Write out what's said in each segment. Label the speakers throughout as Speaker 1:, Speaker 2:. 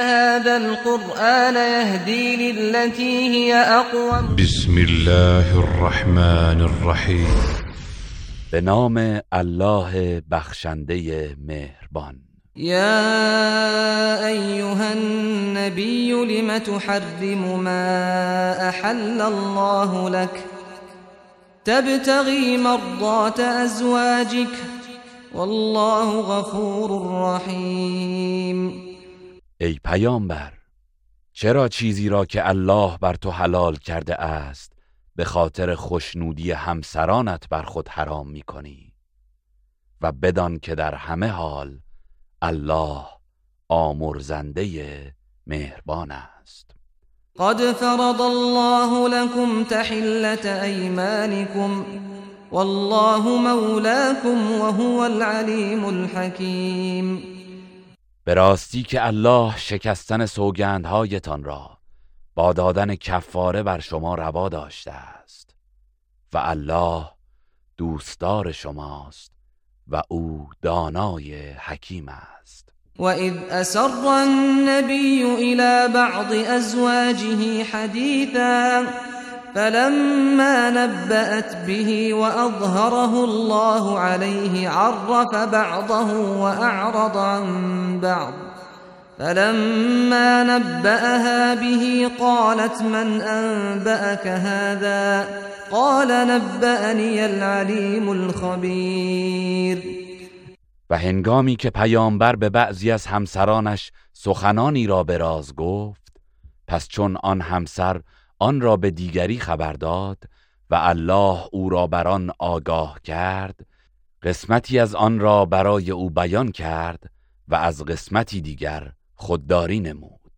Speaker 1: هذا القرآن يهدي للتي هي
Speaker 2: أقوم بسم الله الرحمن الرحيم به نام الله بخشنده مهربان
Speaker 3: يا أيها النبي لم تحرم ما أحل الله لك تبتغي مرضات أزواجك والله غفور رحيم
Speaker 2: ای پیامبر چرا چیزی را که الله بر تو حلال کرده است به خاطر خوشنودی همسرانت بر خود حرام می کنی و بدان که در همه حال الله آمرزنده مهربان است
Speaker 4: قد فرض الله لكم تحلة ایمانكم والله مولاكم وهو العليم الحكيم
Speaker 2: به راستی که الله شکستن سوگندهایتان را با دادن کفاره بر شما روا داشته است و الله دوستدار شماست و او دانای حکیم است
Speaker 5: اذ اسر النبی إلى بعض ازواجه حدیثا فلما نبأت به وأظهره الله عليه عرف بعضه وأعرض عن بعض فلما نبأها به قالت من أنبأك هذا قال نبأني العليم الخبير
Speaker 2: و هنگامی که پیامبر به بعضی از همسرانش سخنانی را به راز گفت پس چون آن همسر آن را به دیگری خبر داد و الله او را بر آن آگاه کرد قسمتی از آن را برای او بیان کرد و از قسمتی دیگر خودداری نمود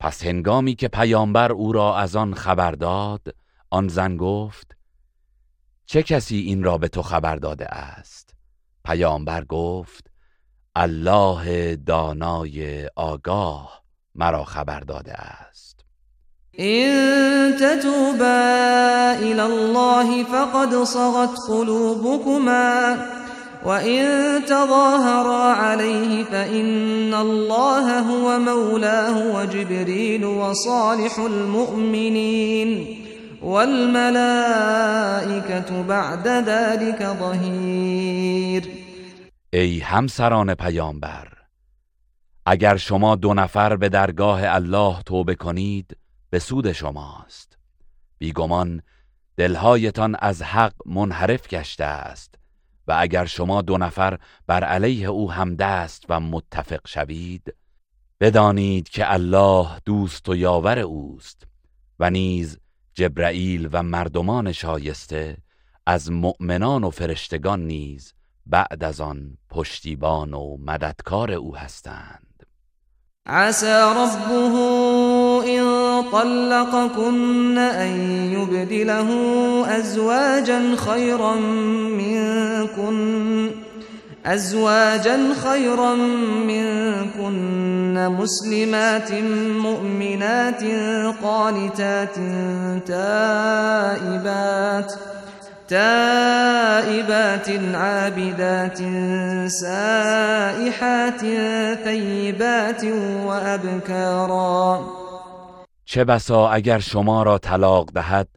Speaker 2: پس هنگامی که پیامبر او را از آن خبر داد آن زن گفت چه کسی این را به تو خبر داده است پیامبر گفت الله دانای آگاه مرا خبر داده است
Speaker 6: إن تتوبا إلى الله فقد صغت قلوبكما وإن تظاهرا عليه فإن الله هو مولاه وجبريل وصالح المؤمنين والملائكة بعد ذلك ظهير
Speaker 2: ای همسران پیامبر اگر شما دو نفر به درگاه الله توبه کنید به سود شماست بیگمان دلهایتان از حق منحرف گشته است و اگر شما دو نفر بر علیه او همدست و متفق شوید بدانید که الله دوست و یاور اوست و نیز جبرائیل و مردمان شایسته از مؤمنان و فرشتگان نیز بعد از آن پشتیبان و مددکار او هستند عسى ربه
Speaker 7: طلقكن أن يبدله أزواجا خيرا منكن أزواجا خيرا منكن مسلمات مؤمنات قانتات تائبات تائبات عابدات سائحات ثيبات وأبكارا
Speaker 2: چه بسا اگر شما را طلاق دهد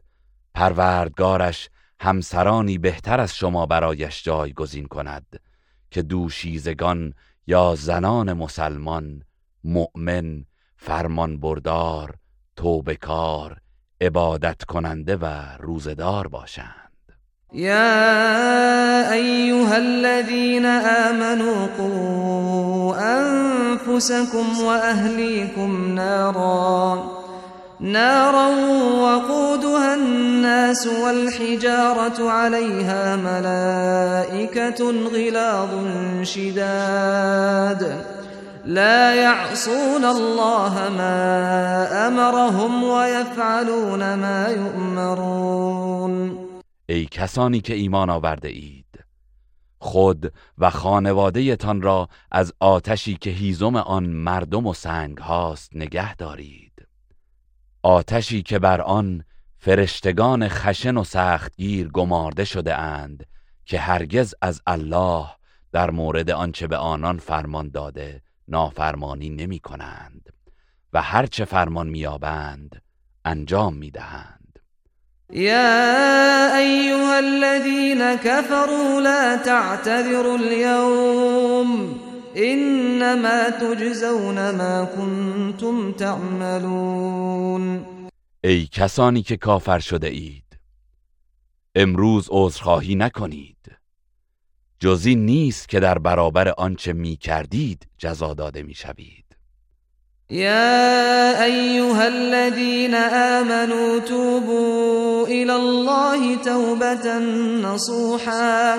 Speaker 2: پروردگارش همسرانی بهتر از شما برایش جایگزین کند که دوشیزگان یا زنان مسلمان مؤمن فرمان بردار کار، عبادت کننده و روزدار باشند
Speaker 8: يا أيها الذين آمنوا قوا أنفسكم وأهليكم نارا نارا وقودها الناس والحجارة عليها ملائكة غلاظ شداد لا يعصون الله ما أمرهم ويفعلون ما يؤمرون
Speaker 2: ای کسانی که ایمان آورده اید خود و خانواده تان را از آتشی که هیزم آن مردم و سنگ هاست نگه دارید آتشی که بر آن فرشتگان خشن و سختگیر گمارده شده اند که هرگز از الله در مورد آنچه به آنان فرمان داده نافرمانی نمی کنند و هرچه فرمان میابند انجام میدهند
Speaker 9: یا أيها الذین كفروا لا تعتذروا اليوم انما تجزون ما كنتم تعملون
Speaker 2: ای کسانی که کافر شده اید امروز عذرخواهی نکنید جزی نیست که در برابر آنچه می کردید جزا داده می شوید
Speaker 10: يا أيها الذين آمنوا توبوا إلى الله توبة نصوحا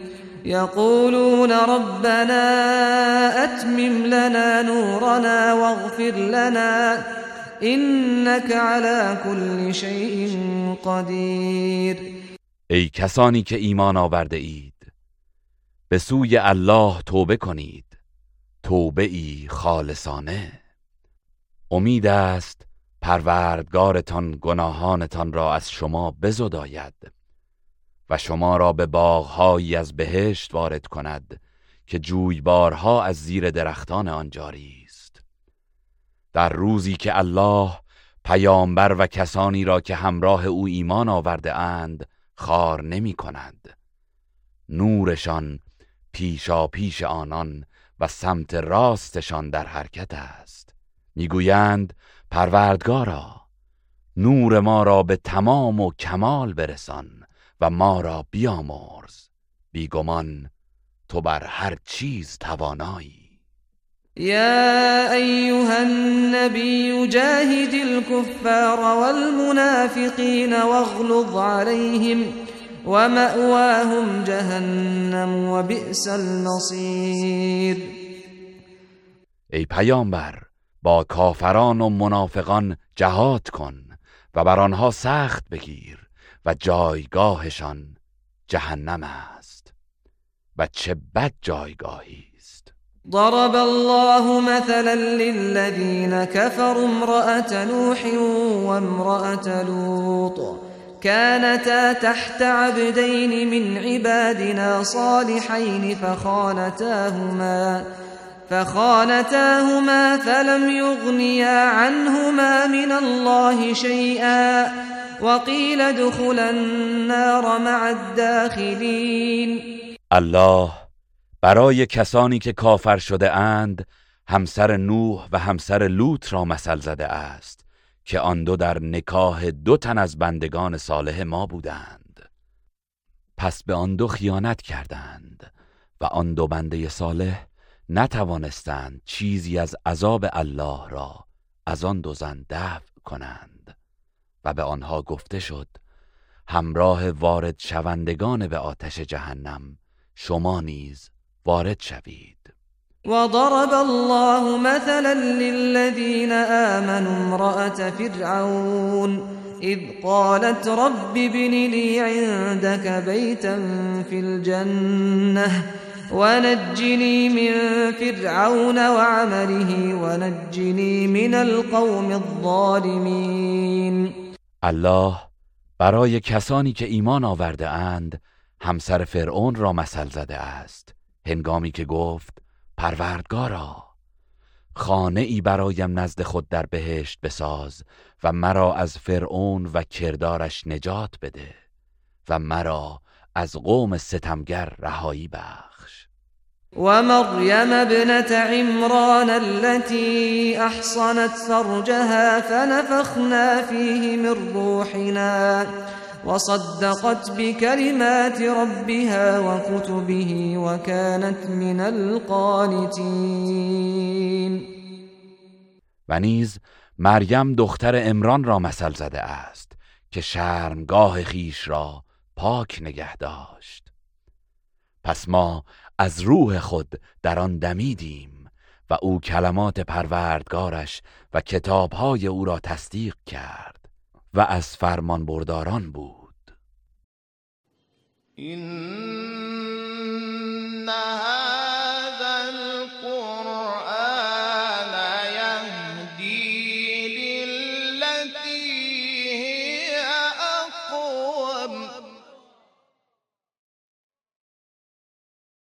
Speaker 10: يقولون ربنا أتمم لنا نورنا واغفر لنا إنك على كل شيء قدیر
Speaker 2: ای کسانی که ایمان آورده اید به سوی الله توبه کنید توبه ای خالصانه امید است پروردگارتان گناهانتان را از شما بزداید و شما را به باغهایی از بهشت وارد کند که جویبارها از زیر درختان آن جاری است در روزی که الله پیامبر و کسانی را که همراه او ایمان آورده اند خار نمی کند نورشان پیشا پیش آنان و سمت راستشان در حرکت است میگویند پروردگارا نور ما را به تمام و کمال برسان و ما را بیامرز بیگمان تو بر هر چیز توانایی
Speaker 11: یا أيها النبي جاهد الكفار والمنافقين واغلظ عليهم ومأواهم جهنم وبئس
Speaker 2: المصير ای پیامبر با کافران و منافقان جهاد کن و بر آنها سخت بگیر و جایگاهشان جهنم است و چه بد جایگاهی است
Speaker 12: ضرب الله مثلا للذین كفروا امرأة نوح وامرأة لوط كانتا تحت عبدين من عبادنا صالحين فخانتاهما فخانتاهما فلم يغنيا عنهما من الله شيئا وقیل دخل النار مع
Speaker 2: الداخلین الله برای کسانی که کافر شده اند همسر نوح و همسر لوط را مثل زده است که آن دو در نکاه دو تن از بندگان صالح ما بودند پس به آن دو خیانت کردند و آن دو بنده صالح نتوانستند چیزی از عذاب الله را از آن دو زن دفع کنند و به آنها گفته شد همراه وارد شوندگان به آتش جهنم شما نیز وارد شوید
Speaker 13: وضرب الله مثلا للذین آمنوا امرأة فرعون إذ قالت رب ابن لي عندك بيتا في الجنه ونجني من فرعون وعمله ونجني من القوم الظالمين
Speaker 2: الله برای کسانی که ایمان آورده اند همسر فرعون را مثل زده است هنگامی که گفت پروردگارا خانه ای برایم نزد خود در بهشت بساز و مرا از فرعون و کردارش نجات بده و مرا از قوم ستمگر رهایی بخش
Speaker 14: و مريم بنت عمران التي احصنت فرجها فنفخنا فيه من روحنا وصدقت بكلمات ربها وكتبه وكانت من القانتين
Speaker 2: و نیز مریم دختر امران را مثل زده است که شرمگاه خیش را پاک نگه داشت پس ما از روح خود در آن دمیدیم و او کلمات پروردگارش و کتابهای او را تصدیق کرد و از فرمان برداران بود این